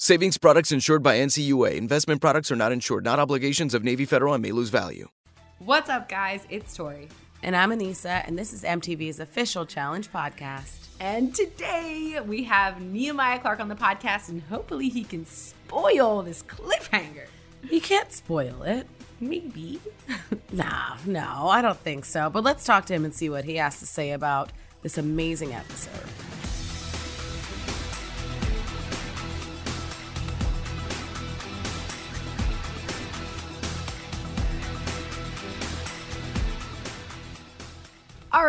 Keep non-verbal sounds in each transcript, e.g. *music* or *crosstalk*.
Savings products insured by NCUA. Investment products are not insured, not obligations of Navy Federal and may lose value. What's up, guys? It's Tori. And I'm Anissa, and this is MTV's official challenge podcast. And today we have Nehemiah Clark on the podcast, and hopefully he can spoil this cliffhanger. He can't spoil it. Maybe. *laughs* nah, no, I don't think so. But let's talk to him and see what he has to say about this amazing episode.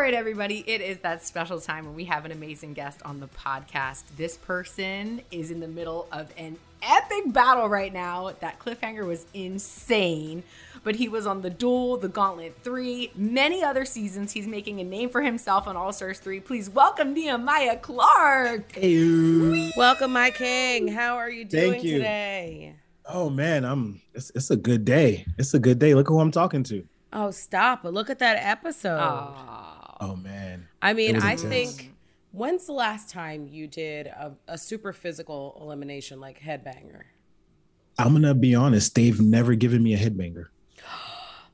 Right, everybody, it is that special time when we have an amazing guest on the podcast. This person is in the middle of an epic battle right now. That cliffhanger was insane, but he was on The Duel, The Gauntlet 3, many other seasons. He's making a name for himself on All Stars 3. Please welcome Nehemiah Clark. Hey. Welcome, my king. How are you doing Thank you. today? Oh man, I'm it's, it's a good day. It's a good day. Look who I'm talking to. Oh, stop. But look at that episode. Oh man. I mean, I intense. think when's the last time you did a, a super physical elimination like headbanger? I'm gonna be honest, they've never given me a headbanger. *gasps*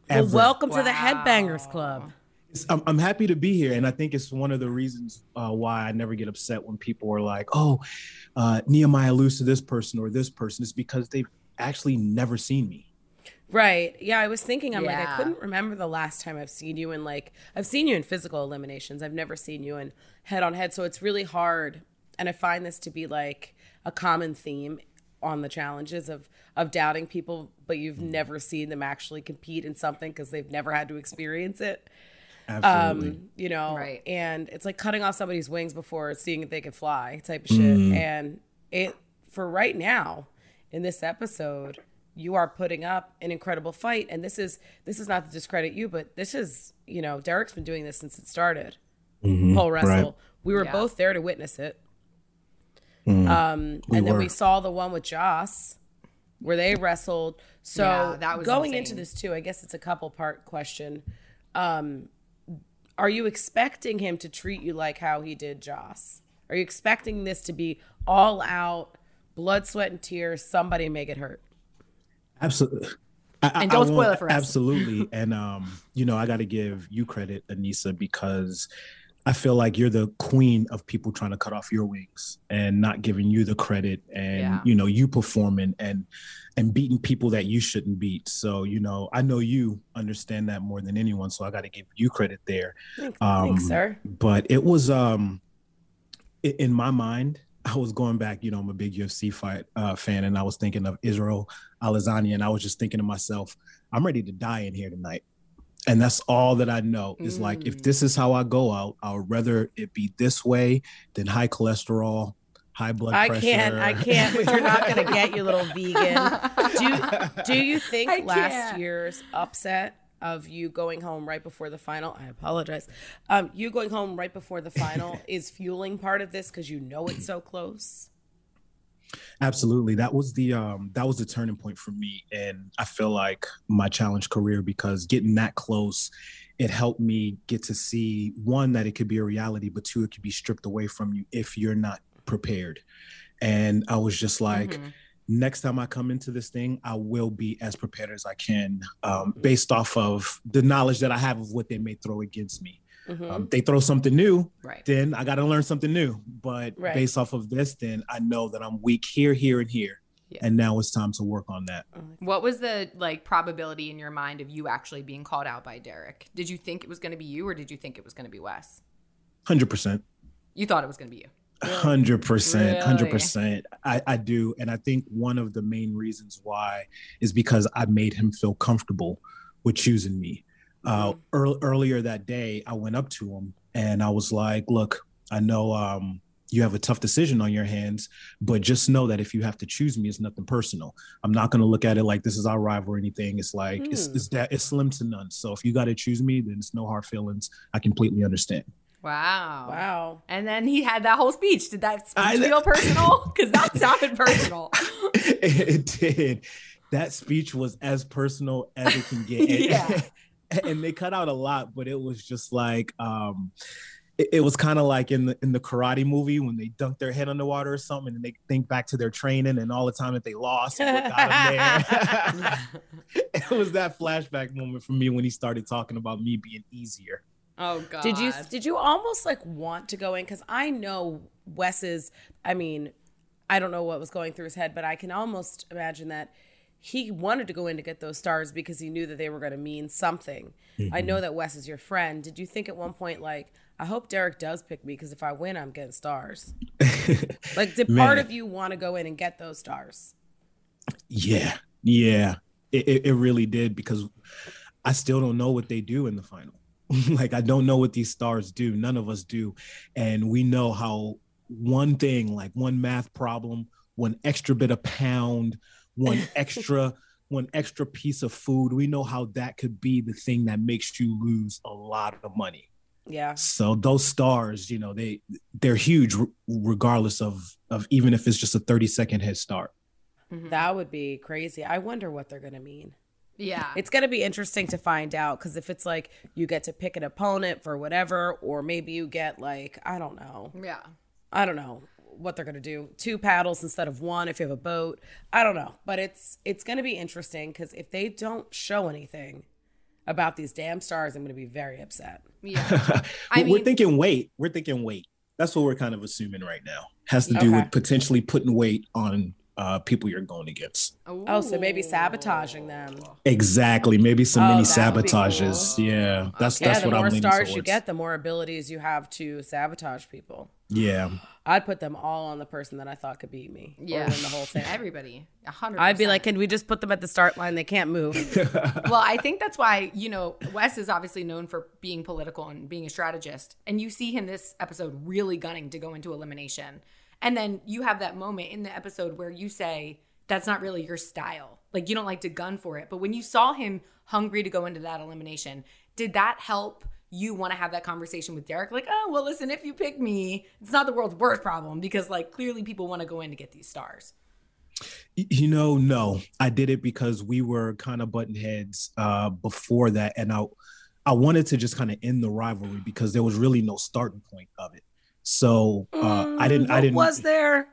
Well, Ever. welcome to the Headbangers Club. I'm, I'm happy to be here, and I think it's one of the reasons uh, why I never get upset when people are like, "Oh, uh, Nehemiah lose to this person or this person." It's because they've actually never seen me. Right. Yeah, I was thinking, I'm like, I couldn't remember the last time I've seen you in like, I've seen you in physical eliminations. I've never seen you in head on head. So it's really hard. And I find this to be like a common theme on the challenges of of doubting people, but you've never seen them actually compete in something because they've never had to experience it. Absolutely. Um, you know, Right. and it's like cutting off somebody's wings before seeing if they can fly type of shit. Mm-hmm. And it for right now in this episode, you are putting up an incredible fight. And this is this is not to discredit you, but this is, you know, Derek's been doing this since it started. Mhm. Pole wrestle. Right. We were Yeah. both there to witness it. Mhm. Um, We and then we saw the one with Joss where they wrestled. So Yeah, that was going insane. into this too, I guess it's a couple part question. Um, are you expecting him to treat you like how he did Joss? Are you expecting this to be all out, blood, sweat, and tears? Somebody may get hurt. Absolutely. I, I- And don't I spoil it for us. Absolutely. *laughs* and um, you know, I got to give you credit, Anissa, because I feel like you're the queen of people trying to cut off your wings and not giving you the credit, and Yeah. you know, you performing and and beating people that you shouldn't beat. So you know, I know you understand that more than anyone. So I got to give you credit there. Thanks, Um, thanks sir. But it was um, in my mind. I was going back, you know, I'm a big UFC fight uh, fan, and I was thinking of Israel Adesanya, and I was just thinking to myself, I'm ready to die in here tonight. And that's all that I know is like, if Mm. this is how I go out, I would rather it be this way than high cholesterol, high blood I pressure. I can't, I can't, but you're not gonna get you little vegan. *laughs* Do do you think I last can't. year's upset of you going home right before the final? I apologize. Um, you going home right before the final *laughs* is fueling part of this because you know it's so close. Absolutely. That was the um that was the turning point for me and I feel like my challenge career because getting that close it helped me get to see one that it could be a reality but two it could be stripped away from you if you're not prepared. And I was just like Mhm. Next time I come into this thing, I will be as prepared as I can, um, based off of the knowledge that I have of what they may throw against me. Mhm. Um, they throw something new, Right. then I got to learn something new. But Right. based off of this, then I know that I'm weak here, here, and here. Yeah. And now it's time to work on that. What was the like probability in your mind of you actually being called out by Derek? Did you think it was going to be you, or did you think it was going to be Wes? 100%. You thought it was going to be you. Hundred percent, hundred percent. I I do, and I think one of the main reasons why is because I made him feel comfortable with choosing me. Uh, Mm-hmm. earl- earlier that day, I went up to him and I was like, "Look, I know um, you have a tough decision on your hands, but just know that if you have to choose me, it's nothing personal. I'm not going to look at it like this is our rival or anything. It's like it's Hmm. it's that it's slim to none. So if you got to choose me, then it's no hard feelings. I completely understand." Wow. Wow. And then he had that whole speech. Did that speech I- feel personal? *laughs* Because that sounded personal. *laughs* it did. That speech was as personal as it can get. *laughs* And, Yeah. and they cut out a lot, but it was just like um it, it was kind of like in the in the karate movie when they dunk their head underwater or something and they think back to their training and all the time that they lost and what got 'em there. it was that flashback moment for me when he started talking about me being easier. Oh God. Did you did you almost like want to go in? Because I know Wes's. I mean, I don't know what was going through his head, but I can almost imagine that he wanted to go in to get those stars because he knew that they were going to mean something. I mm-hmm. know that Wes is your friend. Did you think at one point like, I hope Derek does pick me because if I win, I'm getting stars. *laughs* Like, did part of you want to go in and get those stars? Yeah, yeah, it, it, it really did because I still don't know what they do in the final. *laughs* like I don't know what these stars do. None of us do, and we know how one thing, like one math problem, one extra bit of pound, one *laughs* extra, one extra piece of food. We know how that could be the thing that makes you lose a lot of money. Yeah. So those stars, you know, they they're huge, regardless of of even if it's just a thirty second head start. Mhm. That would be crazy. I wonder what they're going to mean. Yeah. It's going to be interesting to find out because if it's like you get to pick an opponent for whatever, or maybe you get like, I don't know, yeah. I don't know what they're going to do. Two paddles instead of one if you have a boat. I don't know. But it's it's going to be interesting because if they don't show anything about these damn stars, I'm going to be very upset. Yeah. *laughs* I we're thinking weight. We're thinking weight. That's what we're kind of assuming right now. Has to do Okay. with potentially putting weight on uh, people you're going against. Oh, so maybe sabotaging them. Exactly. Maybe some Oh, mini that would be sabotages. cool. Yeah, that's Yeah, that's the what I'm leaning stars towards. you get, the more abilities you have to sabotage people. Yeah, I'd put them all on the person that I thought could beat me. Yeah. Or the whole thing. *laughs* Everybody. A hundred. I'd be like, can we just put them at the start line? They can't move. *laughs* well, I think that's why, you know, Wes is obviously known for being political and being a strategist. And you see him this episode really gunning to go into elimination. And then you have that moment in the episode where you say, that's not really your style. Like, you don't like to gun for it. But when you saw him hungry to go into that elimination, did that help you want to have that conversation with Derek? Like, oh, well, listen, if you pick me, it's not the world's worst problem because, like, clearly people want to go in to get these stars. You know, no, I did it because we were kind of button heads uh, before that, and I I wanted to just kind of end the rivalry because there was really no starting point of it. So uh, I didn't. I didn't. Was there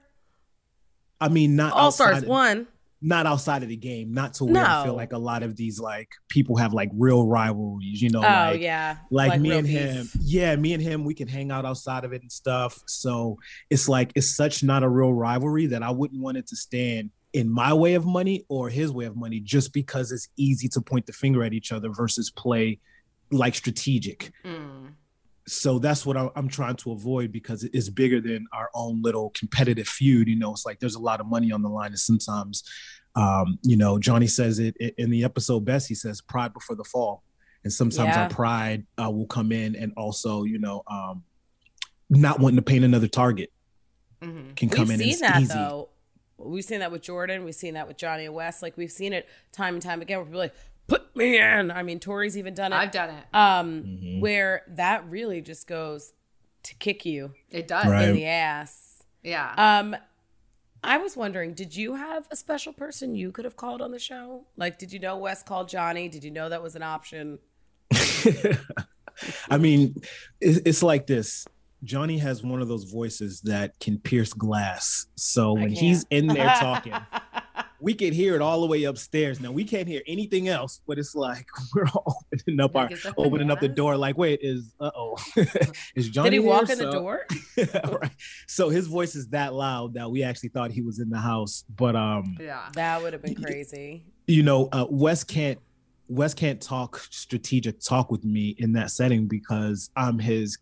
I mean, not All Stars one? not outside of the game, not to where I feel like a lot of these like people have like real rivalries, you know, Oh like yeah, like, me real and beef. him. Yeah, me and him, we can hang out outside of it and stuff. So it's like it's such not a real rivalry that I wouldn't want it to stand in my way of money or his way of money just because it's easy to point the finger at each other versus play like strategic. Mm. So that's what I'm trying to avoid because it's bigger than our own little competitive feud. You know, it's like there's a lot of money on the line, and sometimes, um, you know, Johnny says it in the episode best. He says, "Pride before the fall," and sometimes Yeah. our pride uh, will come in, and also, you know, um, not wanting to paint another target hmm can come We've in. seen that easy. though. We've seen that with Jordan. We've seen that with Johnny and Wes. Like we've seen it time and time again. Where people like, put me in. I mean, Tori's even done it. I've done it. um, Mhm. where that really just goes to kick you It does. Right. in the ass. Yeah. Um, I was wondering, did you have a special person you could have called on the show? Like, did you know Wes called Johnny? Did you know that was an option? *laughs* I mean, it's like this. Johnny has one of those voices that can pierce glass. So when he's in there *laughs* talking, we could hear it all the way upstairs. Now we can't hear anything else, but it's like *laughs* we're all opening up our opening up the door. Like, wait, is uh oh, *laughs* is Johnny? Did he walk here? in the door? *laughs* right. So his voice is that loud that we actually thought he was in the house. But um, Yeah. That would have been crazy. you know, uh, Wes can't Wes can't talk strategic talk with me in that setting because I'm his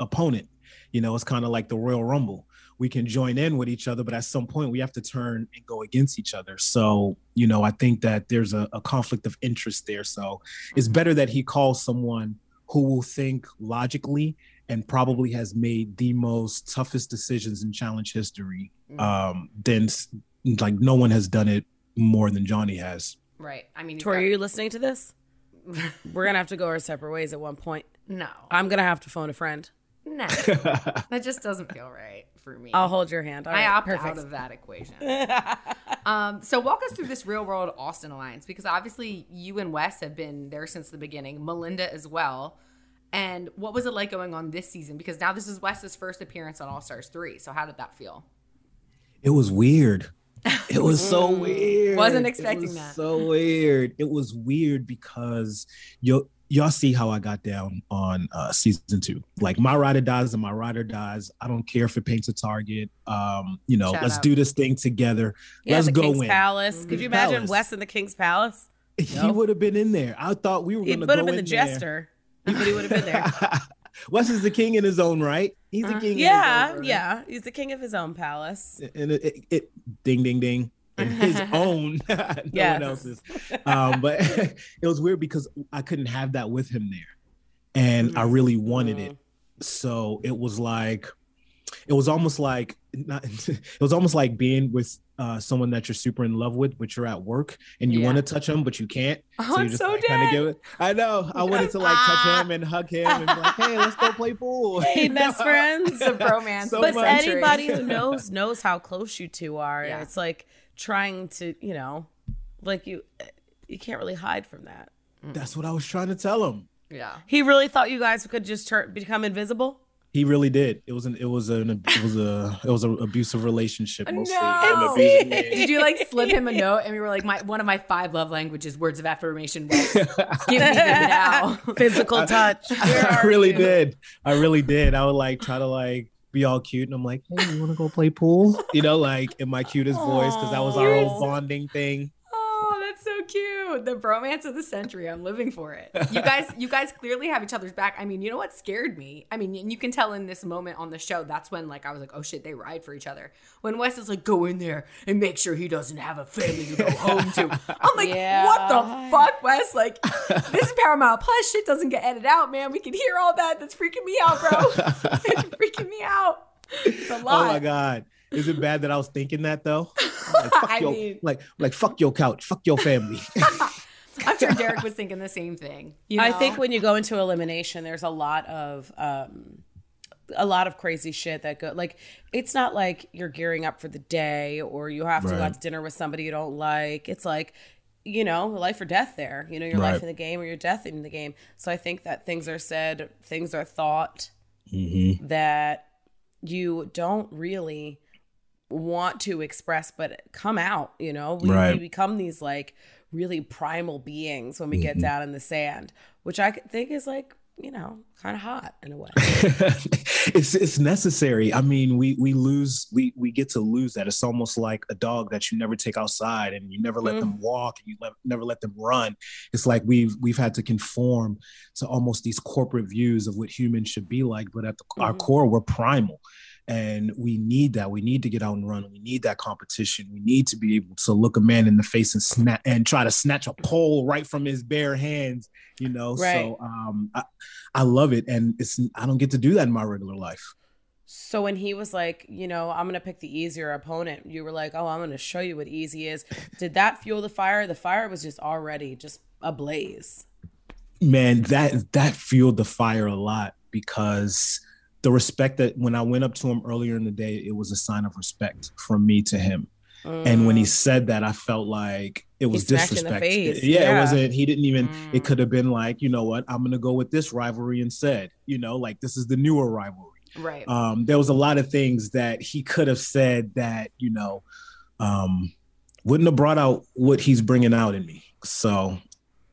opponent. You know, it's kind of like the Royal Rumble. We can join in with each other, but at some point we have to turn and go against each other. So, you know, I think that there's a, a conflict of interest there. So it's better that he calls someone who will think logically and probably has made the most toughest decisions in challenge history. Um, than like no one has done it more than Johnny has. Right. I mean, you've Tori, are you listening to this? *laughs* We're gonna have to go our separate ways at one point. no, I'm gonna have to phone a friend. No, *laughs* that just doesn't feel right for me. I'll hold your hand. All I right, opt perfect. out of that equation. *laughs* um, so walk us through this real world Austin alliance because obviously you and Wes have been there since the beginning, Melinda as well. And what was it like going on this season? Because now this is Wes's first appearance on All Stars 3. So how did that feel? It was weird. It was so *laughs* weird. Wasn't It expecting was that. So weird. It was weird because you y'all see how I got down on uh season two. Like my rider dies and my rider dies. I don't care if it paints a target. Um, you know, Shout let's out. do this thing together. Yeah, let's go King's in. Palace. Could you imagine Palace. Wes in the King's Palace? *laughs* He Nope. would have been in there. I thought we were gonna would go have been the in jester. He would have been there. *laughs* Wes is the king in his own right. He's the Uh, king. in his yeah, own right. yeah. He's the king of his own palace. and it, it, it ding ding ding in *laughs* his own *laughs* no Yes. one else's um but *laughs* it was weird because i couldn't have that with him there and i really wanted it so it was like it was almost like not, it was almost like being with uh, someone that you're super in love with, but you're at work and you Yeah. want to touch him, but you can't. Oh, I'm you so like, kinda dead. give it. I know. I wanted to like touch him and hug him and be like, "Hey, let's go play pool." Hey, best friends. It's a bromance. So but much. anybody who knows knows how close you two are. Yeah. It's like trying to, you know, like you you can't really hide from that. That's what I was trying to tell him. Yeah. He really thought you guys could just turn become invisible. He really did. It was an it was an it was a it was an abusive relationship mostly. No. Him. Did you like slip him a note and we were like, my one of my five love languages, words of affirmation was give me them now. *laughs* Physical touch. Where *laughs* I really you? did. I really did. I would like try to like be all cute and I'm like, hey, you want to go play pool? You know, like in my cutest voice because that was our old bonding thing. That's so cute. The bromance of the century. I'm living for it. You guys, you guys clearly have each other's back. I mean, you know what scared me? I mean, and you can tell in this moment on the show, that's when like I was like, oh shit, they ride for each other. When Wes is like, go in there and make sure he doesn't have a family to go *laughs* home to. I'm like, Yeah. what the fuck, Wes? Like, this is Paramount Plus. Shit doesn't get edited out, man. We can hear all that. That's freaking me out, bro. *laughs* it's freaking me out. It's a lot. Oh my god. Is it bad that I was thinking that though? *laughs* Like fuck I your mean- like like fuck your couch, fuck your family. *laughs* I'm sure Derek was thinking the same thing. You I think when you go into elimination, there's a lot of um, a lot of crazy shit that go. Like it's not like you're gearing up for the day or you have to go out to dinner with somebody you don't like. It's like you know life or death. There, you know your Right. life in the game or your death in the game. So I think that things are said, things are thought Mm-hmm. that you don't really want to express but come out you know we, Right. we become these like really primal beings when we get Mhm. down in the sand which i think is like you know kind of hot in a way *laughs* it's it's necessary. I mean, we we lose we we get to lose that. It's almost like a dog that you never take outside and you never let Mm. them walk and you let, never let them run. It's like we've we've had to conform to almost these corporate views of what humans should be like, but at the, our Mhm. core we're primal. And we need that. We need to get out and run. We need that competition. We need to be able to look a man in the face and snap and try to snatch a pole right from his bare hands. You know, Right. so um, I, I love it, and it's I don't get to do that in my regular life. so when he was like you know i'm gonna pick the easier opponent you were like oh i'm gonna show you what easy is did that fuel the fire the fire was just already just ablaze Man, that that fueled the fire a lot because the respect that when I went up to him earlier in the day, it was a sign of respect from me to him. And when he said that, I felt like it was smacked you in the disrespect. Yeah, Yeah. it wasn't. He didn't even. Mm. It could have been like, you know what? I'm gonna go with this rivalry instead. You know, like this is the newer rivalry. right. um, there was a lot of things that he could have said that you know um, wouldn't have brought out what he's bringing out in me. So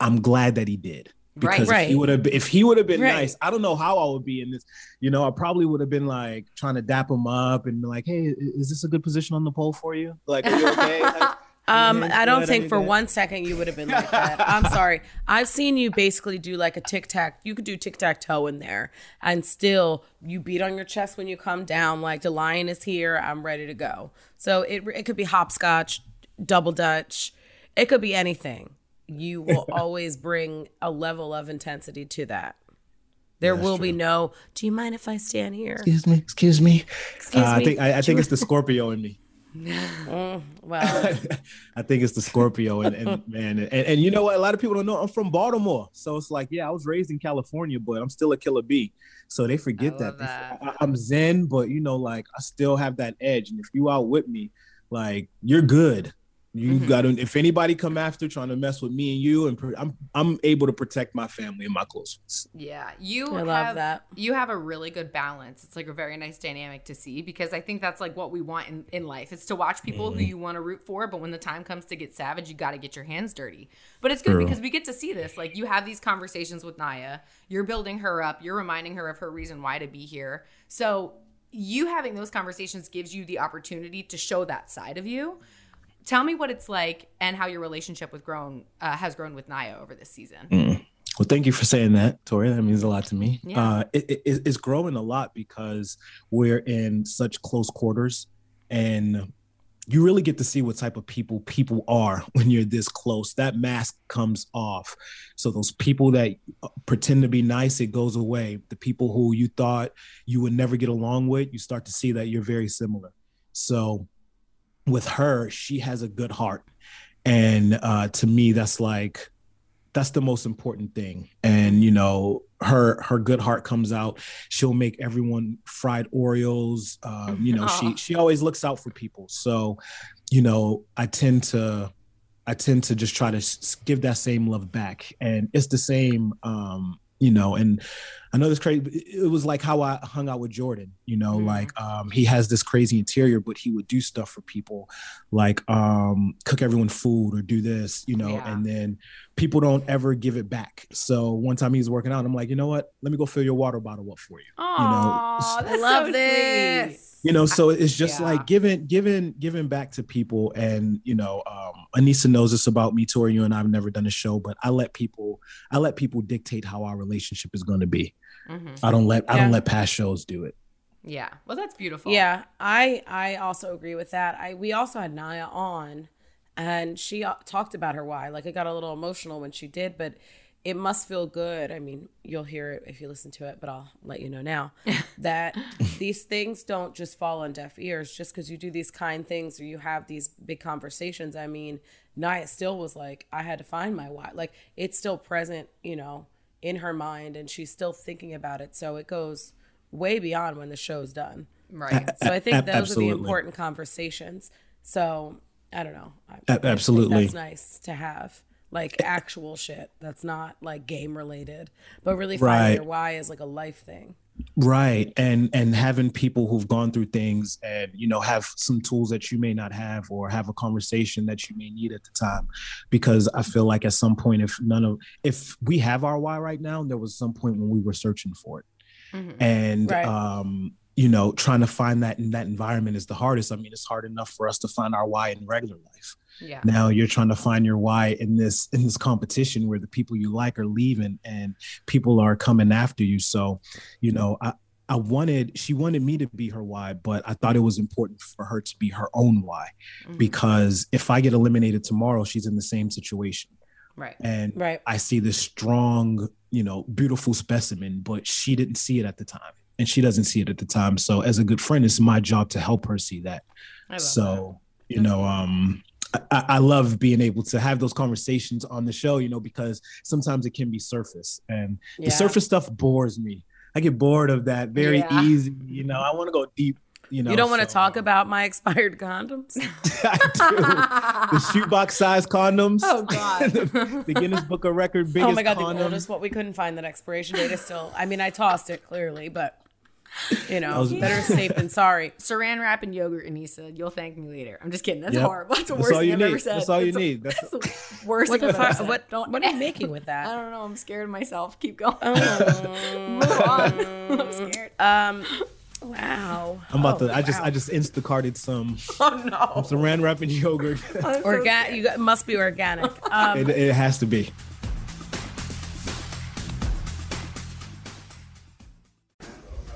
I'm glad that he did. Because right, if he would have if he would have been right. nice, I don't know how I would be in this. You know, I probably would have been like trying to dap him up and be like, "Hey, is this a good position on the pole for you? Like, are you okay?" *laughs* Um, I don't think I for that. one second you would have been like that. I'm *laughs* sorry. I've seen you basically do like a tic tac. You could do tic tac toe in there, and still you beat on your chest when you come down. Like the lion is here. I'm ready to go. So it it could be hopscotch, double dutch. It could be anything. You *laughs* will always bring a level of intensity to that. There will be no. Do you mind if I stand here? excuse me, excuse me. Excuse Uh, I think I, I think it's the *laughs* Scorpio in me. Well, *laughs* I think it's the Scorpio, and, and man, and, and you know what? A lot of people don't know I'm from Baltimore, so it's like, yeah, I was raised in California, but I'm still a killer bee. So they forget I that. that. I, I'm Zen, but you know, like I still have that edge, and if you out with me, like you're good. You Mm-hmm. got to. If anybody come after trying to mess with me and you, and pr- I'm I'm able to protect my family and my close ones. Yeah, you I love have that. you have a really good balance. It's like a very nice dynamic to see because I think that's like what we want in, in life. It's to watch people Mm-hmm. who you want to root for, but when the time comes to get savage, you got to get your hands dirty. But it's good True. because we get to see this. Like you have these conversations with Naya, you're building her up, you're reminding her of her reason why to be here. So you having those conversations gives you the opportunity to show that side of you. Tell me what it's like and how your relationship with grown uh, has grown with Naya over this season. Well, thank you for saying that, Tori. That means a lot to me. Yeah. Uh, it, it- it's growing a lot because we're in such close quarters, and you really get to see what type of people people are *laughs* when you're this close. That mask comes off. So those people that uh, pretend to be nice, it goes away. The people who you thought you would never get along with, you start to see that you're very similar. So with her, she has a good heart, and uh, to me, that's like that's the most important thing. And you know her her good heart comes out. She'll make everyone fried oreos. Um, you know Aw. she *laughs* she always looks out for people. So you know i tend to i tend to just try to give that same love back. And it's the same um you know and i know this crazy but it it was like how i hung out with jordan you know Mhm. like um he has this crazy interior but he would do stuff for people like um cook everyone food or do this you know Yeah. and then people don't ever give it back so one time he was working out i'm like you know what let me go fill your water bottle up for you Aw, I that's love so this. you know so it's just Yeah. like giving giving giving back to people and you know um anissa knows this about me tori you and i've never done a show but i let people i let people dictate how our relationship is going to be Mhm. i don't let i don't let past shows do it Yeah. Well, that's beautiful. Yeah, I I also agree with that. I we also had Naya on, and she uh, talked about her why. Like I got a little emotional when she did, but it must feel good. I mean, you'll hear it if you listen to it, but I'll let you know now *laughs* that these things don't just fall on deaf ears just because you do these kind things or you have these big conversations. I mean, Naya still was like, I had to find my why. Like it's still present, you know, in her mind, and she's still thinking about it. So it goes way beyond when the show's done. Right. So I think Ab- those are the important conversations. So I don't know. I, A- I absolutely. that's nice to have like actual shit that's not like game related, but really finding Right. your why is like a life thing. Right and and having people who've gone through things and you know have some tools that you may not have or have a conversation that you may need at the time because i feel like at some point if none of if we have our why right now there was some point when we were searching for it Mhm. and Right. um you know trying to find that in that environment is the hardest i mean it's hard enough for us to find our why in regular life Yeah. now you're trying to find your why in this in this competition where the people you like are leaving and people are coming after you so you know i i wanted she wanted me to be her why but i thought it was important for her to be her own why Mhm. because if i get eliminated tomorrow she's in the same situation Right. and Right. I see this strong, you know, beautiful specimen, but she didn't see it at the time. And she doesn't see it at the time. So as a good friend, it's my job to help her see that. I love So, you know, um I, I love being able to have those conversations on the show, you know, because sometimes it can be surface and Yeah. the surface stuff bores me. I get bored of that very Yeah. easy, you know. I want to go deep, you know. you don't want to so, talk about my *laughs* expired condoms? *laughs* I do. The shoebox size condoms. Oh, God. *laughs* the, the Guinness Book of Record biggest oh my god, the condom. oldest what we couldn't find that expiration date is still. I mean, I tossed it clearly, but You know, better *laughs* safe than sorry. Saran wrap and yogurt, Anissa. You'll thank me later. I'm just kidding. That's Yep. horrible. That's the worst all thing you I've need. ever said. That's all you That's the- need. That's- That's the worst What the I've fuck? What, Don't- what are you *laughs* making with that? I don't know. I'm scared of myself. Keep going. Oh. Move *laughs* on. I'm scared. Um, wow. I'm about Oh, to. I just. I just Instacarted some Oh no. some Saran wrap and yogurt. I'm so you got, must be organic. Um, it, it has to be.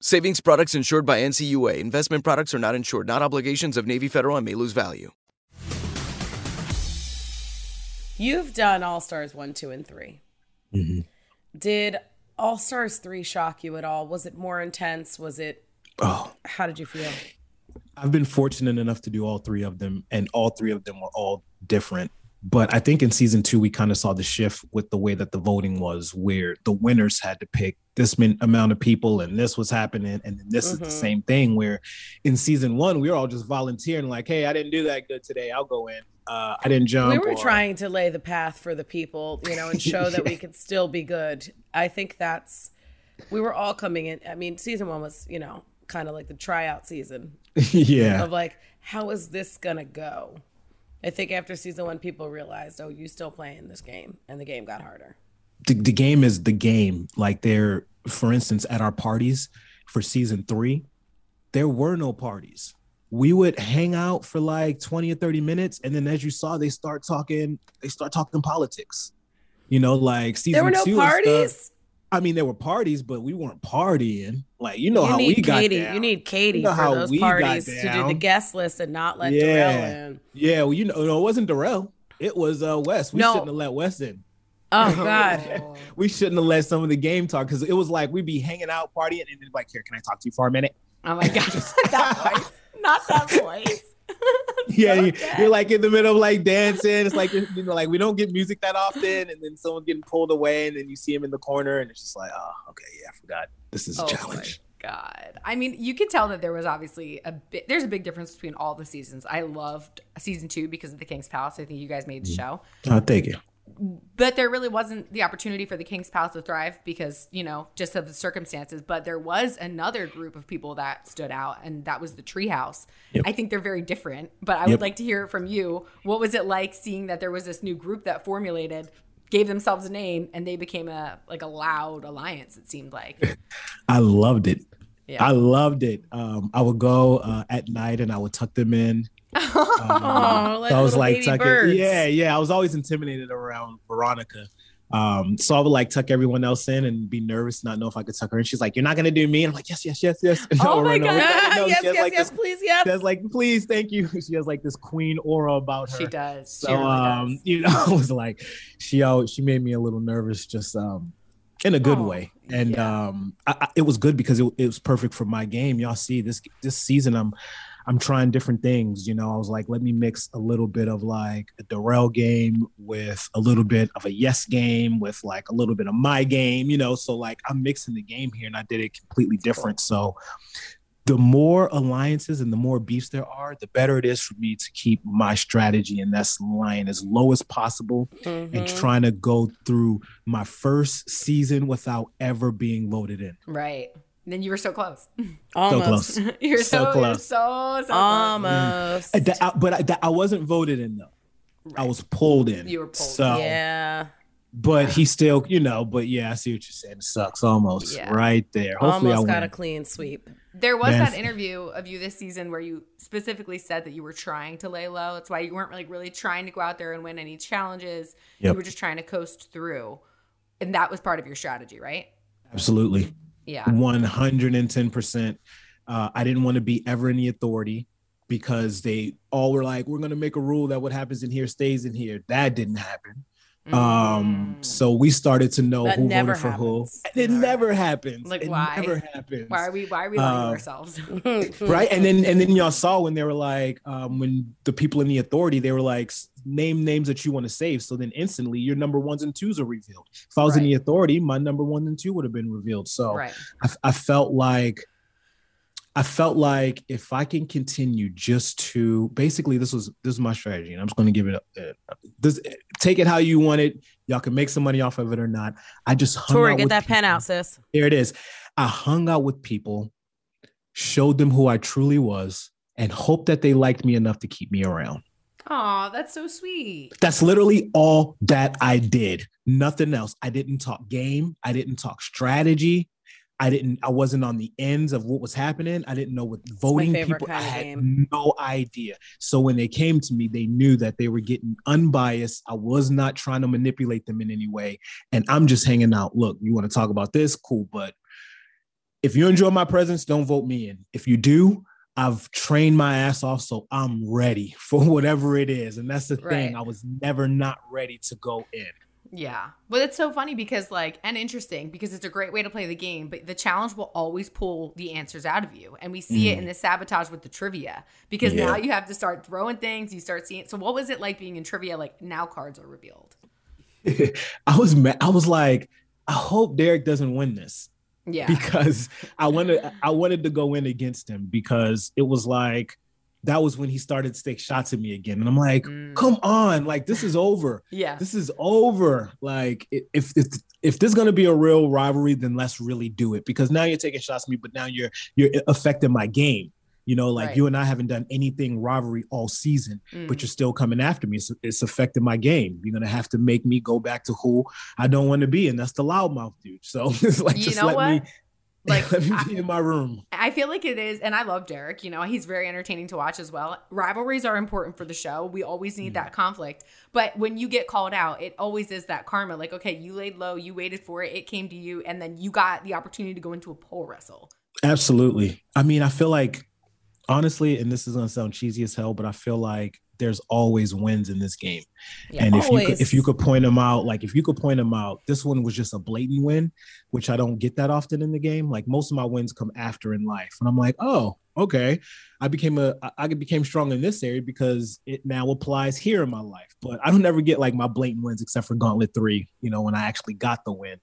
Savings products insured by NCUA. Investment products are not insured, not obligations of Navy Federal and may lose value. You've done All Stars 1, 2, and 3. Mm-hmm. Did All Stars 3 shock you at all? Was it more intense? Was it, Oh, how did you feel? I've been fortunate enough to do all three of them, and all three of them were all different. But I think in season two, we kind of saw the shift with the way that the voting was, where the winners had to pick this min- amount of people, and this was happening, and then this is the Mhm. same thing. Where in season one, we were all just volunteering, like, "Hey, I didn't do that good today. I'll go in. Uh, I didn't jump." we were or- trying to lay the path for the people, you know, and *laughs* show that we could still be good. I think that's, we were all coming in. I mean, season one was, you know, kind of like the tryout season *laughs* yeah, of like, how is this gonna go? I think after season one, people realized, oh, you still playing this game, and the game got harder. the, the game is the game. Like there, for instance, at our parties for season three, there were no parties. We would hang out for like 20 or 30 minutes, and then as you saw, they start talking, they start talking politics. You know, like season There were no two and stuff- parties. I mean, there were parties, but we weren't partying. Like, you know you how need we got Katie. down. You need Katie You know for how those we got parties to do the guest list and not let Yeah. Darrell in. Yeah, well, you know, no, it wasn't Darrell. It was uh Wes. We No. shouldn't have let Wes in. Oh *laughs* God. *laughs* We shouldn't have let some of the game talk because it was like we'd be hanging out, partying, and then like, here, can I talk to you for a minute? Oh my god. that *laughs* voice. Not that voice. *laughs* yeah, you, you're like in the middle of like dancing. It's like you know, like we don't get music that often, and then someone's getting pulled away, and then you see him in the corner, and it's just like, oh, okay, yeah, I forgot. This is a Oh challenge. my god. I mean, you could tell that there was obviously a bit there's a big difference between all the seasons. I loved season 2 because of the King's Palace. I think you guys made the mm-hmm. show. I'll take it. But there really wasn't the opportunity for the King's Palace to thrive because, you know, just of the circumstances. But there was another group of people that stood out, and that was the Treehouse. Yep. I think they're very different, but I Yep. would like to hear from you. What was it like seeing that there was this new group that formulated, gave themselves a name, and they became a like a loud alliance? It seemed like. *laughs* I loved it. Yeah. I loved it. Um, I would go uh, at night and I would tuck them in. Oh, *laughs* like so I was like tucking. birds. Yeah, yeah. I was always intimidated around Veronica. Um, so I would like tuck everyone else in and be nervous, not know if I could tuck her in. She's like, "You're not gonna do me." And I'm like, "Yes, yes, yes, yes." *laughs* And Oh my. God. No, yes, yes, like, yes, this- please, yes. She has like, "Please, thank you." *laughs* She has like this queen aura about her. She does. So she really um, does. you know, I was like, she always, she made me a little nervous, just um, in a good Oh, way. And yeah. um, I, I, it was good because it, it was perfect for my game. Y'all see this this season, I'm I'm trying different things. You know, I was like, let me mix a little bit of like a Darrell game with a little bit of a yes game with like a little bit of my game. You know, so like I'm mixing the game here, and I did it completely different. So the more alliances and the more beefs there are, the better it is for me to keep my strategy and that's lying as low as possible and Mhm. trying to go through my first season without ever being loaded in. Right. Then you were so close. *laughs* Almost. So close. *laughs* you're so, So close. so so close. Almost. Uh, that- I- but I, that- I wasn't voted in though. I was pulled in. You were pulled So, Yeah. but he still, you know. But yeah, I see what you're saying. It sucks almost Yeah. right there. Hopefully, Almost I got win. a clean sweep. There was Yes. that interview of you this season where you specifically said that you were trying to lay low. That's why you weren't like really trying to go out there and win any challenges. You were just trying to coast through. And that was part of your strategy, right? Absolutely. Yeah. 110%. Uh, I didn't want to be ever in the authority because they all were like, we're going to make a rule that what happens in here stays in here. That didn't happen. Um, Mm. so we started to know That who never voted for who. happens. *laughs* It never happens. Like, it why? never happens. why are we why are we lying to Uh, ourselves? *laughs* *laughs* right and then and then y'all saw when they were like um when the people in the authority they were like name names that you want to save so then instantly your number ones and twos are revealed if i was in the authority my number one and two would have been revealed so right. I, I felt like I felt like if I can continue just to basically this was this is my strategy and I'm just going to give it a, a- this take it how you want it y'all can make some money off of it or not I just hung Tori, out get with that pen out, sis. There it is. I hung out with people, showed them who I truly was, and hoped that they liked me enough to keep me around. Oh, that's so sweet. That's literally all that I did. Nothing else. I didn't talk game. I didn't talk strategy. I didn't, I wasn't on the ends of what was happening. I didn't know what voting people, I had game. no idea. So when they came to me, they knew that they were getting unbiased. I was not trying to manipulate them in any way. And I'm just hanging out. Look, you want to talk about this? Cool. But if you enjoy my presence, don't vote me in. If you do, I've trained my ass off, so I'm ready *laughs* for whatever it is. And that's the thing. I was never not ready to go in. Yeah. But it's so funny because like and interesting because it's a great way to play the game, but the challenge will always pull the answers out of you. And we see it in mm-hmm. the sabotage with the trivia because Yeah. now you have to start throwing things, you start seeing So what was it like being in trivia like now cards are revealed? *laughs* I was ma- I was like, I hope Derek doesn't win this Yeah. *laughs* because I wanted *laughs* I wanted to go in against him because it was like that was when he started to take shots at me again, and I'm like, Mm. come on, like this is over. *laughs* Yeah. This is over. Like if if if there's gonna be a real rivalry, then let's really do it because now you're taking shots at me, but now you're you're affecting my game. You know, like Right. you and I haven't done anything rivalry all season, Mm. but you're still coming after me. It's, it's affecting my game. You're gonna have to make me go back to who I don't want to be, and that's the loudmouth dude. So *laughs* it's like You just know let what? me *laughs* Like, let me I- be in my room. I feel like it is, and I love Derek. You know, he's very entertaining to watch as well. Rivalries are important for the show. We always Mm. need that conflict. But when you get called out, it always is that karma. Like, okay, you laid low, you waited for it, it came to you, and then you got the opportunity to go into a pole wrestle. Absolutely. I mean, I feel like honestly, and this is gonna sound cheesy as hell, but I feel like there's always wins in this game. Yeah. and if you could, if you could point them out, like if you could point them out, this one was just a blatant win, which I don't get that often in the game. Like most of my wins come after in life, and I'm like, oh, okay, I became a I became strong in this area because it now applies here in my life. But I don't ever get like my blatant wins except for Gauntlet Three, you know, when I actually got the win.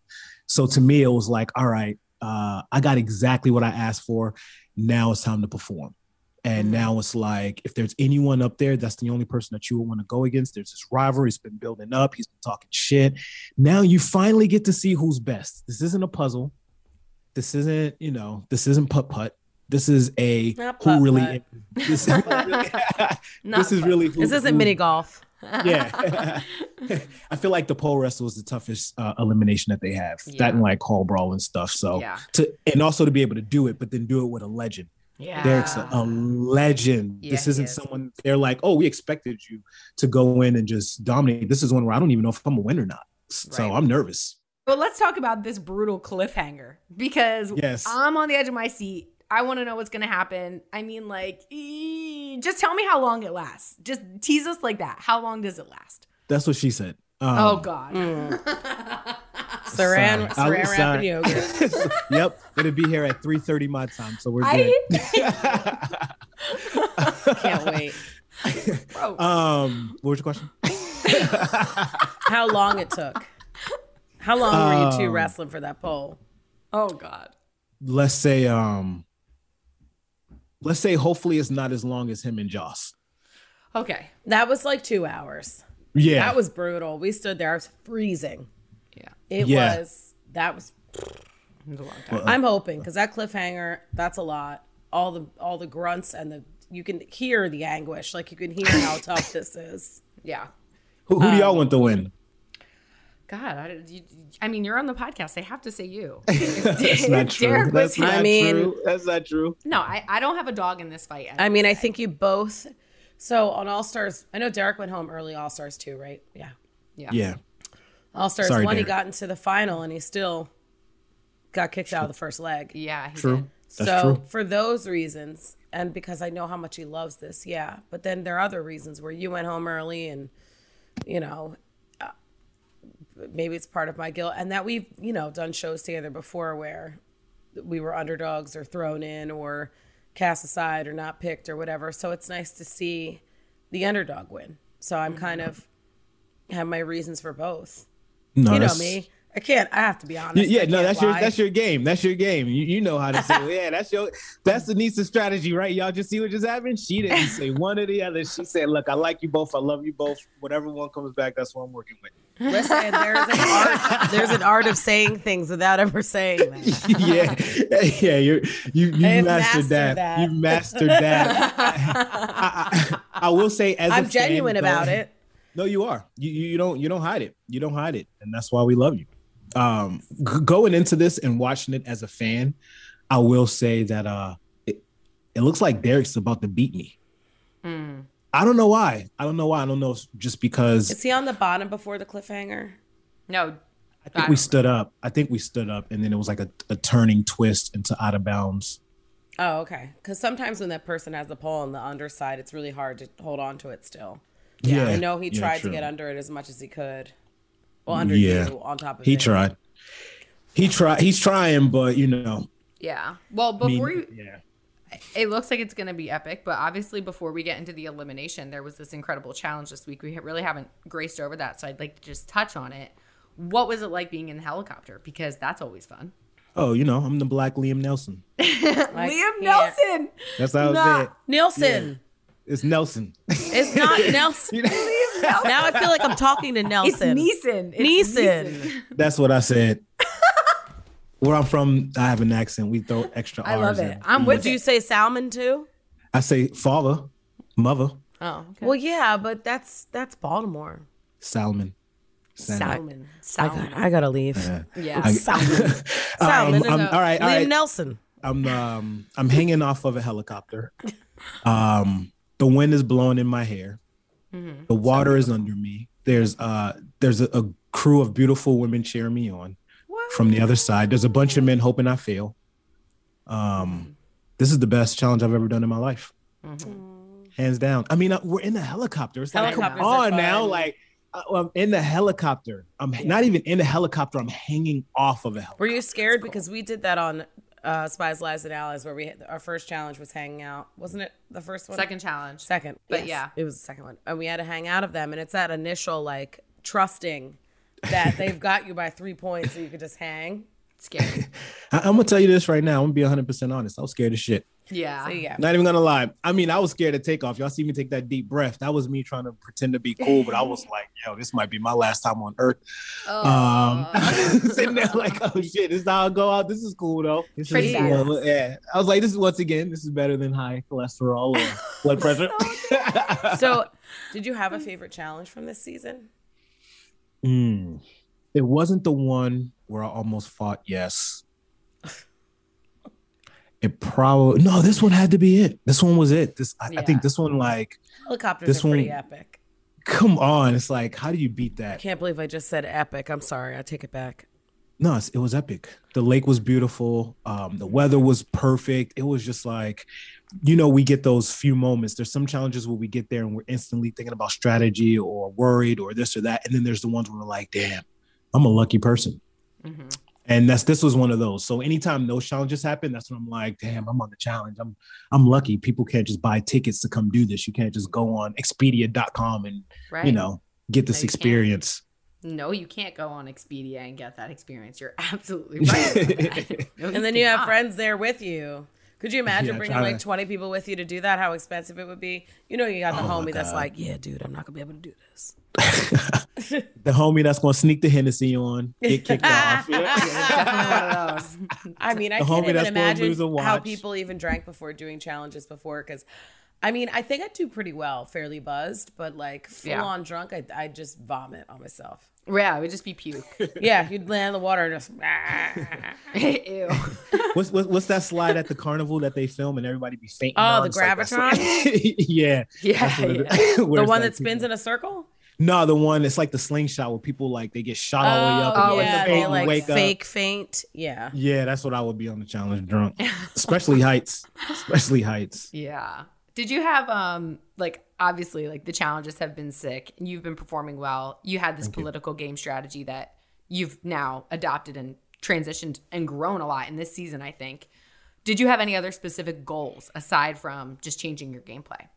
So to me, it was like, all right, uh, I got exactly what I asked for. Now it's time to perform. And Mhm. now it's like, if there's anyone up there, that's the only person that you would want to go against. There's this rivalry. It's been building up. He's been talking shit. Now you finally get to see who's best. This isn't a puzzle. This isn't, you know, this isn't putt putt. This is a Not who really. This, is really- *laughs* *laughs* this is really. Who, this isn't who- mini golf. yeah. *laughs* I feel like the pole wrestle is the toughest uh, elimination that they have. Yeah. That and like hall brawl and stuff. So Yeah. to and also to be able to do it, but then do it with a legend. Yeah. Derek's a, a legend. Yeah, this isn't is. someone they're like, oh, we expected you to go in and just dominate. This is one where I don't even know if I'm a win or not. So Right. I'm nervous. Well, let's talk about this brutal cliffhanger because Yes. I'm on the edge of my seat. I want to know what's going to happen. I mean, like, ee, just tell me how long it lasts. Just tease us like that. How long does it last? That's what she said. Um, oh, God. *laughs* *laughs* Saran, sorry. saran I- wrap and yogurt. *laughs* yep, it'll be here at 3:30 my time, so we're I- good. *laughs* Can't wait. Gross. Um, what was your question? How long it took? How long were you two Um, wrestling for that pole? oh, God. Let's say, um, let's say, hopefully, it's not as long as him and Joss. Okay. That was like two hours. Yeah, That was brutal. We stood there. I was freezing. Yeah. It Yeah. was. That was. It's a long time. I'm hoping because that cliffhanger, that's a lot. All the all the grunts and the you can hear the anguish, like you can hear how *laughs* tough this is. yeah. Who, who do y'all um, want to win? God, I, you, I mean, you're on the podcast. They have to say you. *laughs* That's *laughs* not true. Derek was That's here- not I mean- true. That's not true. no, I, I don't have a dog in this fight. I mean, I think you both. So on All Stars, I know Derek went home early. All Stars too, right? Yeah. Yeah. Yeah. All Stars Sorry, one, he got into the final and he still got kicked out of the first leg. yeah, he True. did. That's so true. for those reasons, and because I know how much he loves this, yeah. But then there are other reasons where you went home early, and you know, uh, maybe it's part of my guilt, and that we've you know done shows together before where we were underdogs or thrown in or cast aside or not picked or whatever. So it's nice to see the underdog win. So I'm kind of have my reasons for both. No, You know me. I can't. I have to be honest. Yeah, no, that's your that's your game. That's your game. You, you know how to say, yeah, that's your that's *laughs* Denise's strategy, right? Y'all just see what just happened. She didn't *laughs* say one or the other. She said, "Look, I like you both. I love you both. Whatever one comes back, that's what I'm working with." Listen, there's an art. There's an art of saying things without ever saying them. *laughs* yeah, yeah, you you you mastered, mastered that. that. You mastered that. I, I, I will say, as I'm fan, genuine though- about it. No, you are. You, you you don't you don't hide it. You don't hide it, and that's why we love you. Um, g- going into this and watching it as a fan, I will say that uh, it, it looks like Derek's about to beat me. I don't know why. I don't know why. I don't know if just because Is he on the bottom before the cliffhanger? No, I think we stood up. I think we stood up, and then it was like a, a turning twist into out of bounds. Oh, okay. Because sometimes when that person has the pole on the underside, it's really hard to hold on to it still. Yeah, I know he tried true. to get under it as much as he could. Well, under Yeah. you on top of He it. tried. He tried. He's trying, but you know, yeah. Well, I mean, before you, yeah. it looks like it's going to be epic, but obviously before we get into the elimination, there was this incredible challenge this week. We really haven't graced over that, so I'd like to just touch on it. What was it like being in the helicopter? Because that's always fun. Oh, you know, I'm the black Liam Nelson. *laughs* Liam. Nelson. That's how I Nah. said. Nielsen. It's Nelson. It's not *laughs* Nelson. now I feel like I'm talking to It's Nelson. Neeson. It's Neeson. That's what I said. *laughs* Where I'm from, I have an accent. We throw extra R's. I R's love in. it. I'm with Do you you. say Salmon too? I say father, mother, Oh, okay. Well, yeah, but that's that's Baltimore. Salmon. Salmon. I, Salmon. got, I gotta leave. Yeah. I- Salmon. *laughs* Um, Salmon. I'm- all right, all Liam. Nelson. I'm um I'm hanging off of a helicopter. Um the wind is blowing in my hair. Mm-hmm. The water is under me. There's uh there's a, a crew of beautiful women cheering me on from the other side. There's a bunch of men hoping I fail. Um this is the best challenge I've ever done in my life. Hands down. I mean, uh, we're in a helicopter. It's like, come Helicopters are on now. Like, uh, I'm in the helicopter. I'm not even in the helicopter. I'm hanging off of a helicopter. Were you scared because we did that on uh, Spies, Lies, and Allies, where we our first challenge was hanging out, wasn't it? The first one? Second challenge. second, But Yes, yeah. it was the second one, and we had to hang out of them, and it's that initial like trusting that *laughs* they've got you by three points, so you could just hang. Scary. *laughs* I, I'm gonna tell you this right now. I'm gonna be 100 percent honest. I was scared as shit. Yeah. So yeah, Not even gonna lie. I mean, I was scared to take off. Y'all see me take that deep breath. That was me trying to pretend to be cool, but I was *laughs* like, yo, this might be my last time on Earth. Um, *laughs* *laughs* sitting there like, oh shit, this is how I go out. This is cool though. This Pretty is badass. yeah. I was like, this is once again, this is better than high cholesterol or blood pressure. So, did you have a favorite challenge from this season? Mm. It wasn't the one where I almost fought yes. It probably no. This one had to be it. This one was it. This I, I think this one like Helicopters This one- epic. come on. It's like how do you beat that? I can't believe I just said epic. I'm sorry. I take it back. No, it's, it was epic. The lake was beautiful. Um, the weather was perfect. It was just like, you know, we get those few moments. There's some challenges where we get there and we're instantly thinking about strategy or worried or this or that, and then there's the ones where we're like, damn, I'm a lucky person. Mhm. And that's this was one of those. So anytime those challenges happen, that's when I'm like, damn, I'm on the challenge. I'm I'm lucky. People can't just buy tickets to come do this. You can't just go on Expedia.com and Right. you know get this No, you can't. experience. No, you can't go on Expedia and get that experience. You're *laughs* absolutely *laughs* right. about that. No, And then you have friends there with you Could you imagine Yeah, bringing like to- 20 people with you to do that? How expensive it would be? You know, you got the Oh homie that's like, yeah, dude, I'm not gonna be able to do this. *laughs* the homie that's gonna sneak the Hennessy on, get kicked off. *laughs* Definitely one of those. I mean, *laughs* I The can't even that's imagine how people even drank before doing challenges before. Because, I mean, I think I do pretty well, fairly buzzed, but like full Yeah. on drunk, I I just vomit on myself. Yeah, it would just be puke. *laughs* Yeah, you'd land in the water and just. *laughs* Ew. *laughs* What's, what's what's that slide at the carnival that they film and everybody be fainting? Oh, the It's like that Gravitron? yeah, Yeah, That's what it- yeah. the it's one like that spins people- in a circle. No, the one it's like the slingshot where people like they get shot all the way up. Oh, and oh, yeah, they they faint, like wake up. fake faint. Yeah. Yeah, that's what I would be on the challenge drunk, especially heights, especially heights. Yeah. Did you have um like obviously like the challenges have been sick and you've been performing well. You had this political game strategy that you've now adopted and transitioned and grown a lot in this season, I think. Did you have any other specific goals aside from just changing your gameplay?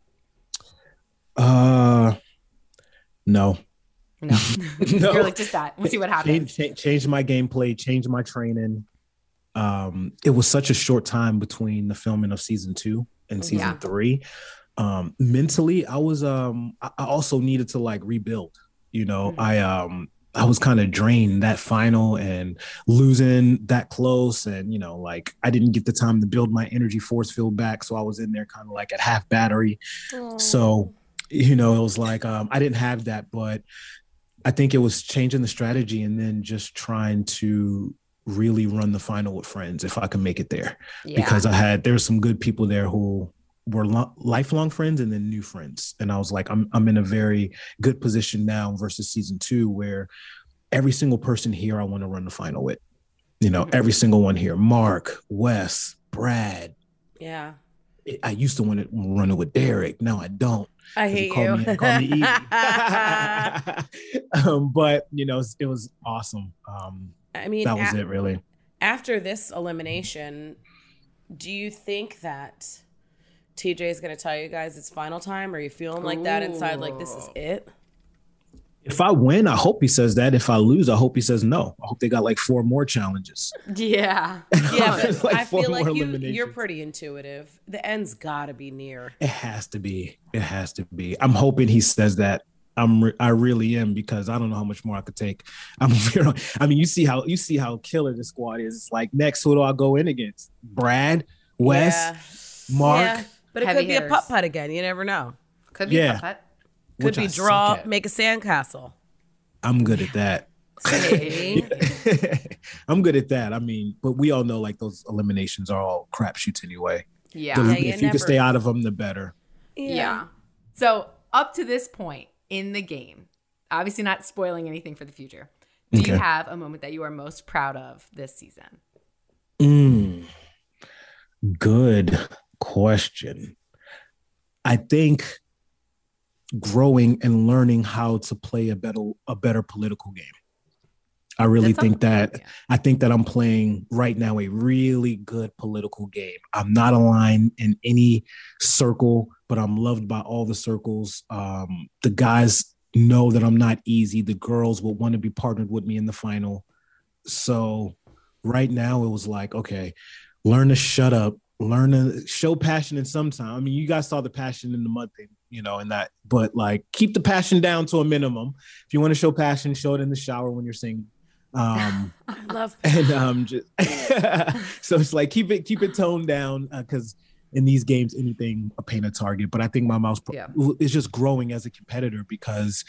Uh, no, No. *laughs* *laughs* no. You're like just that. We'll see what happens. Change, change my gameplay, change my training. Um, it was such a short time between the filming of season two and season Yeah. three. Um, mentally, I was um, I also needed to like rebuild. You know, Mhm. I um, I was kind of drained that final and losing that close, and you know, like I didn't get the time to build my energy force field back, so I was in there kind of like at half battery. So, you know, it was like um, I didn't have that, but I think it was changing the strategy and then just trying to really run the final with friends if I could make it there. Yeah. Because I had there's some good people there who were lo- lifelong friends and then new friends, and I was like, I'm I'm in a very good position now versus season two where every single person here I want to run the final with. You know, every single one here, Mark, Wes, Brad. Yeah. I used to want to run it with Derek. Now I don't. I hate you. me, me *laughs* *laughs* um, but you know, it was, it was awesome. Um, I mean, that was a- it, really. after this elimination, do you think that TJ is going to tell you guys it's final time? Are you feeling like that inside? Like this is it? If I win, I hope he says that. If I lose, I hope he says no. I hope they got like four more challenges. yeah. *laughs* Yeah, but like I feel like you, you're pretty intuitive. The end's got to be near. It has to be. It has to be. I'm hoping he says that. I'm. Re- I really am because I don't know how much more I could take. *laughs* I'm. I mean, you see how you see how killer the squad is. It's like next, who do I go in against? Brad, Wes, Yeah. Mark. Yeah, but it Heavy could be hitters. a putt putt again. You never know. Could be Yeah. a putt. Could which be I draw, make a sandcastle. I'm good at that. *laughs* I'm good at that. I mean, but we all know like those eliminations are all crapshoots anyway. Yeah. The- Yeah, if you never- can stay out of them, the better. Yeah. So up to this point in the game, obviously not spoiling anything for the future. Do you have a moment that you are most proud of this season? Mm, good question. I think growing and learning how to play a better a better political game. I really That's think that I think that I'm playing right now a really good political game. I'm not aligned in any circle, but I'm loved by all the circles. Um, the guys know that I'm not easy. The girls will want to be partnered with me in the final. So right now it was like, okay, learn to shut up, learn to show passion in some time. I mean, you guys saw the passion in the mud thing, you know, and that, but like keep the passion down to a minimum. If you want to show passion, show it in the shower when you're singing. Um, *laughs* I love and um, just *laughs* so it's like keep it keep it toned down because in these games anything a paint a target. But I think my mouse Yeah. is just growing as a competitor because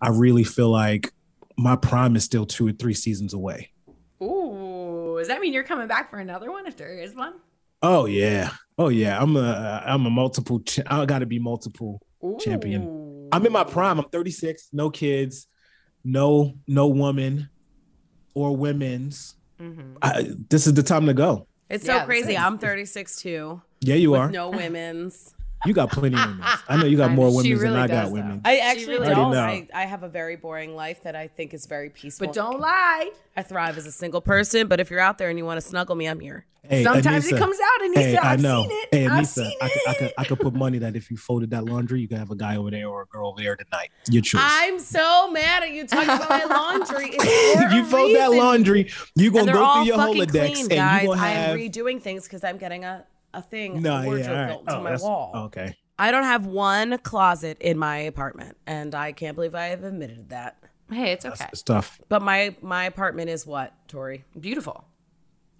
I really feel like my prime is still two or three seasons away. Ooh, does that mean you're coming back for another one if there is one? Oh yeah, oh yeah. I'm a I'm a multiple. Ch- I got to be multiple. Champion. I'm in my prime. I'm 36. No kids. No no woman or women's. Mhm. I, this is the time to go. It's Yeah, so crazy. this is- I'm 36 too, Yeah, you with are. no *laughs* women's. You got plenty of women. I know you got *laughs* more mean, she women than I got does, though. women. I actually really don't. I, I have a very boring life that I think is very peaceful. But don't lie. I thrive as a single person. But if you're out there and you want to snuggle me, I'm here. Hey, Sometimes Aneesa, it comes out, Aneesa. Hey, I I've know. seen it. Hey, I've Aneesa, seen I, could, I, could, I could put money that if you folded that laundry, you could have a guy over there or a girl over there tonight. Your choice. I'm so mad at you talking about my laundry. It's *laughs* for you a fold that laundry, you and gonna go all through your fucking Rolodex clean, and guys. you gonna I'm redoing things because I'm getting a a thing, No, a wardrobe yeah, all right. built to Oh, my wall. Okay. I don't have one closet in my apartment, and I can't believe I have admitted that. Hey, it's okay. It's tough. But my my apartment is what, Tori? Beautiful.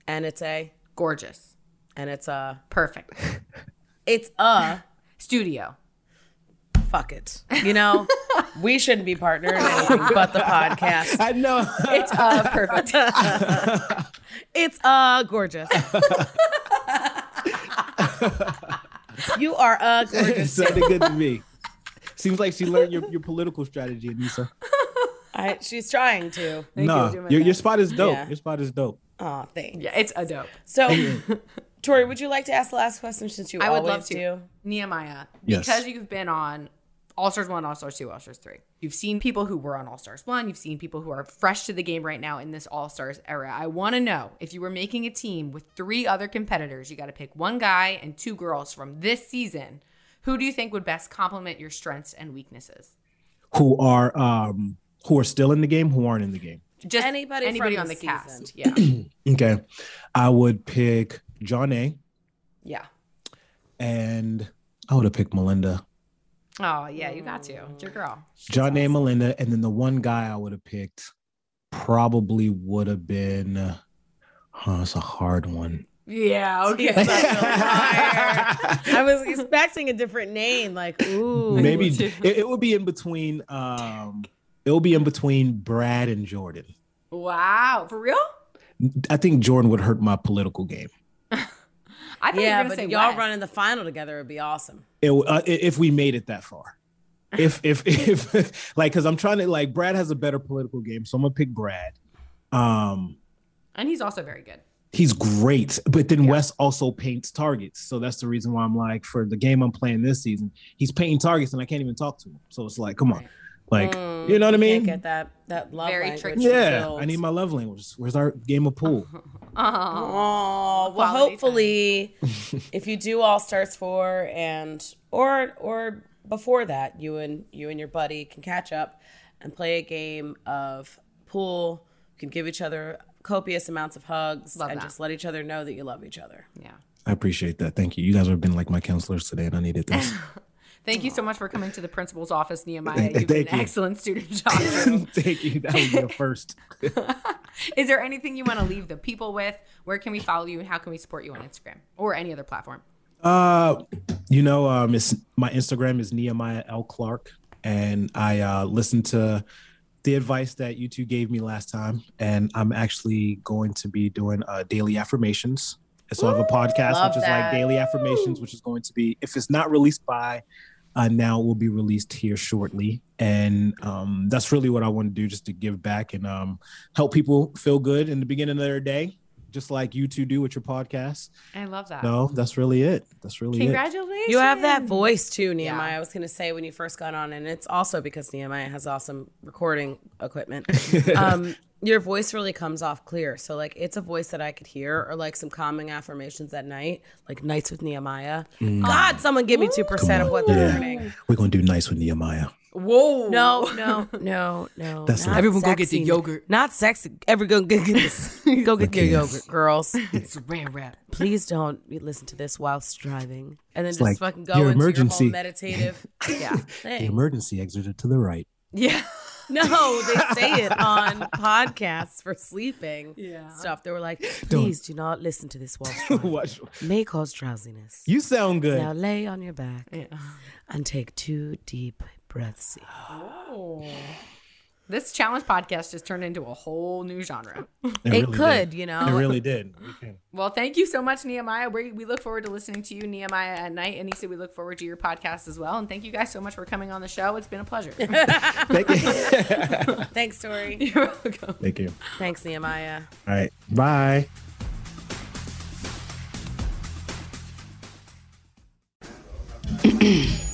And it's a Gorgeous. and it's a Perfect. *laughs* it's a Studio. fuck it. You know, we shouldn't be partnered in *laughs* anything but the podcast. I know. It's a perfect. *laughs* It's a gorgeous. *laughs* you are uh it gorgeous. sounded good to me. Seems like she learned your, your political strategy, Aneesa. I, she's trying to. no, doing my your, your spot is dope. Yeah. Your spot is dope. Oh, thanks. yeah, it's a dope. So, Tori, would you like to ask the last question since you I would love to. do? Nehemiah, Yes. because you've been on All Stars 1, All Stars 2, All Stars 3. You've seen people who were on All Stars 1. You've seen people who are fresh to the game right now in this All Stars era. I want to know if you were making a team with three other competitors, you got to pick one guy and two girls from this season. Who do you think would best complement your strengths and weaknesses? Who are um who are still in the game, who aren't in the game. Just Anybody anybody from on the the cast. Yeah. *clears throat* Okay. I would pick Jonna yeah. and I would have picked Melinda. Oh, yeah, you got to. It's your girl. Jonna Melinda, and then the one guy I would have picked probably would have been. Uh, huh, it's a hard one. Yeah, okay. *laughs* I was expecting a different name, like ooh, Maybe it, it would be in between. Um, it will be in between Brad and Jordan. wow. For real? I think Jordan would hurt my political game. *laughs* I thought you Yeah, but say y'all Wes. running the final together would be awesome. It, uh, if we made it that far. If if *laughs* if like, because I'm trying to like, Brad has a better political game, so I'm gonna pick Brad. Um, And he's also very good. he's great, but then Wes also paints targets, so that's the reason why I'm like, for the game I'm playing this season, he's painting targets, and I can't even talk to him. So it's like, come on, like, Mm, you know what I Can't mean? get that that love Very language tricky. Yeah, fulfilled. I need my love language. Where's our game of pool? *laughs* Oh, Oh, well, hopefully, *laughs* if you do All Stars four and or or before that, you and you and your buddy can catch up and play a game of pool. You can give each other copious amounts of hugs Love and that. just let each other know that you love each other. yeah. I appreciate that. Thank you. You guys have been like my counselors today, and I needed this. *laughs* Thank you so much for coming to the principal's office, Nehemiah. You've been an you. excellent student to talk to. Thank you. That would be a first. *laughs* Is there anything you want to leave the people with? Where can we follow you and how can we support you on Instagram or any other platform? Uh, you know, um, it's my Instagram is Nehemiah L Clark, and I uh, listened to the advice that you two gave me last time, and I'm actually going to be doing uh, daily affirmations. And so I have a podcast which is that. like daily affirmations, which is going to be if it's not released by uh, now, will be released here shortly, and um, that's really what I want to do, just to give back and um, help people feel good in the beginning of their day, just like you two do with your podcast. I love that. No, that's really it. That's really it. Congratulations. You have that voice too, Nehemiah. I was going to say when you first got on, and it's also because Nehemiah has awesome recording equipment. *laughs* um, your voice really comes off clear. So, like, it's a voice that I could hear, or like some calming affirmations at night, like nights with Nehemiah. God, someone give me 2% of what they're Yeah. earning. We're gonna do nice with Nehemiah. Whoa. No, *laughs* no, no, no. That's not not- Everyone go get the yogurt. Not sexy. Everyone go get *laughs* this. Go get your yogurt, girls. *laughs* It's a rare rap. Please don't listen to this whilst driving, and then just like, fucking go your into emergency. your whole meditative. Yeah. The emergency exit to the right. Yeah. No, they say it on podcasts for sleeping Yeah. stuff. They were like, please do not listen to this whilst driving. Watch. May cause drowsiness. You sound good. Now lay on your back Yeah. and take two deep breaths. Oh. This challenge podcast just turned into a whole new genre. It, It really could, did. you know. It really did. Okay. Well, thank you so much, Nehemiah. We, we look forward to listening to you, Nehemiah, at night. And Aneesa, we look forward to your podcast as well. And thank you guys so much for coming on the show. It's been a pleasure. *laughs* Thank you. *laughs* Thanks, Tori. *laughs* You're welcome. Thank you. Thanks, Nehemiah. All right. Bye. *clears throat*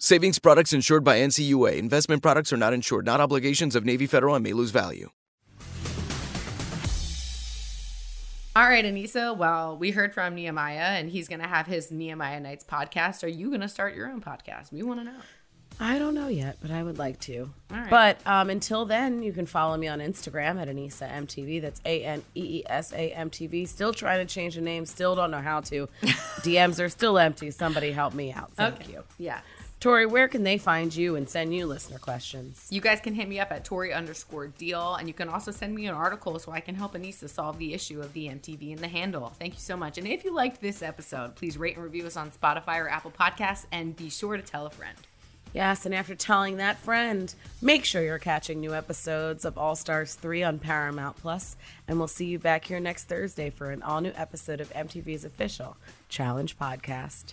Savings products insured by NCUA. Investment products are not insured, not obligations of Navy Federal and may lose value. All right, Aneesa. Well, we heard from Nehemiah, and he's going to have his Nehemiah Nights podcast. Are you going to start your own podcast? We want to know. I don't know yet, but I would like to. All right. But um, until then, you can follow me on Instagram at Aneesa MTV. That's A N E E S A M T V. Still trying to change the name. Still don't know how to. *laughs* DMs are still empty. Somebody help me out. Thank Okay. you. Yeah. Tori, where can they find you and send you listener questions? You guys can hit me up at Tori underscore deal, and you can also send me an article so I can help Aneesa solve the issue of the MTV and the handle. Thank you so much. And if you liked this episode, please rate and review us on Spotify or Apple Podcasts, and be sure to tell a friend. Yes, and after telling that friend, make sure you're catching new episodes of All Stars 3 on Paramount Plus, and we'll see you back here next Thursday for an all new episode of MTV's official Challenge podcast.